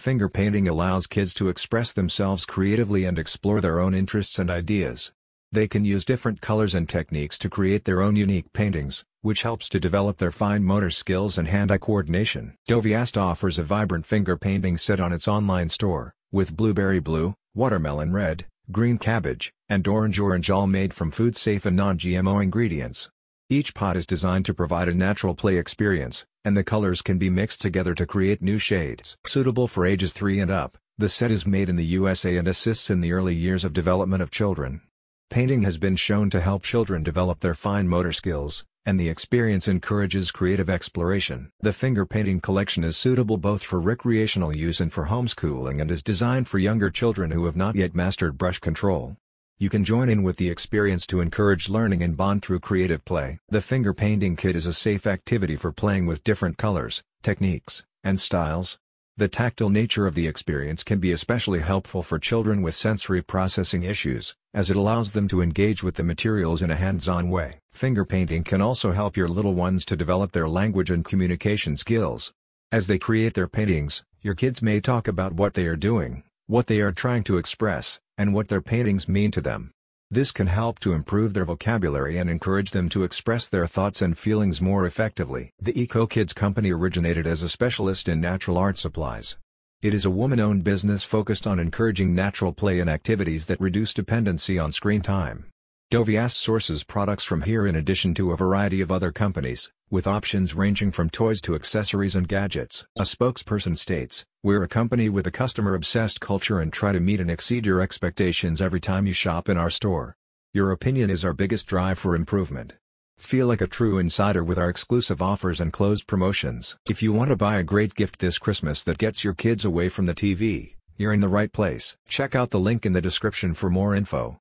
Finger painting allows kids to express themselves creatively and explore their own interests and ideas. They can use different colors and techniques to create their own unique paintings, which helps to develop their fine motor skills and hand-eye coordination. Doviast offers a vibrant finger painting set on its online store, with blueberry blue, watermelon red, green cabbage, and orange orange all made from food-safe and non-GMO ingredients. Each pot is designed to provide a natural play experience, and the colors can be mixed together to create new shades. Suitable for ages 3 and up, the set is made in the USA and assists in the early years of development of children. Painting has been shown to help children develop their fine motor skills, and the experience encourages creative exploration. The finger painting collection is suitable both for recreational use and for homeschooling and is designed for younger children who have not yet mastered brush control. You can join in with the experience to encourage learning and bond through creative play. The finger painting kit is a safe activity for playing with different colors, techniques, and styles, the tactile nature of the experience can be especially helpful for children with sensory processing issues, as it allows them to engage with the materials in a hands-on way. Finger painting can also help your little ones to develop their language and communication skills. As they create their paintings, your kids may talk about what they are doing, what they are trying to express, and what their paintings mean to them. This can help to improve their vocabulary and encourage them to express their thoughts and feelings more effectively. The Eco Kids company originated as a specialist in natural art supplies. It is a woman-owned business focused on encouraging natural play and activities that reduce dependency on screen time. Doviast sources products from here in addition to a variety of other companies, with options ranging from toys to accessories and gadgets. A spokesperson states, We're a company with a customer-obsessed culture and try to meet and exceed your expectations every time you shop in our store. Your opinion is our biggest drive for improvement. Feel like a true insider with our exclusive offers and closed promotions. If you want to buy a great gift this Christmas that gets your kids away from the TV, you're in the right place. Check out the link in the description for more info.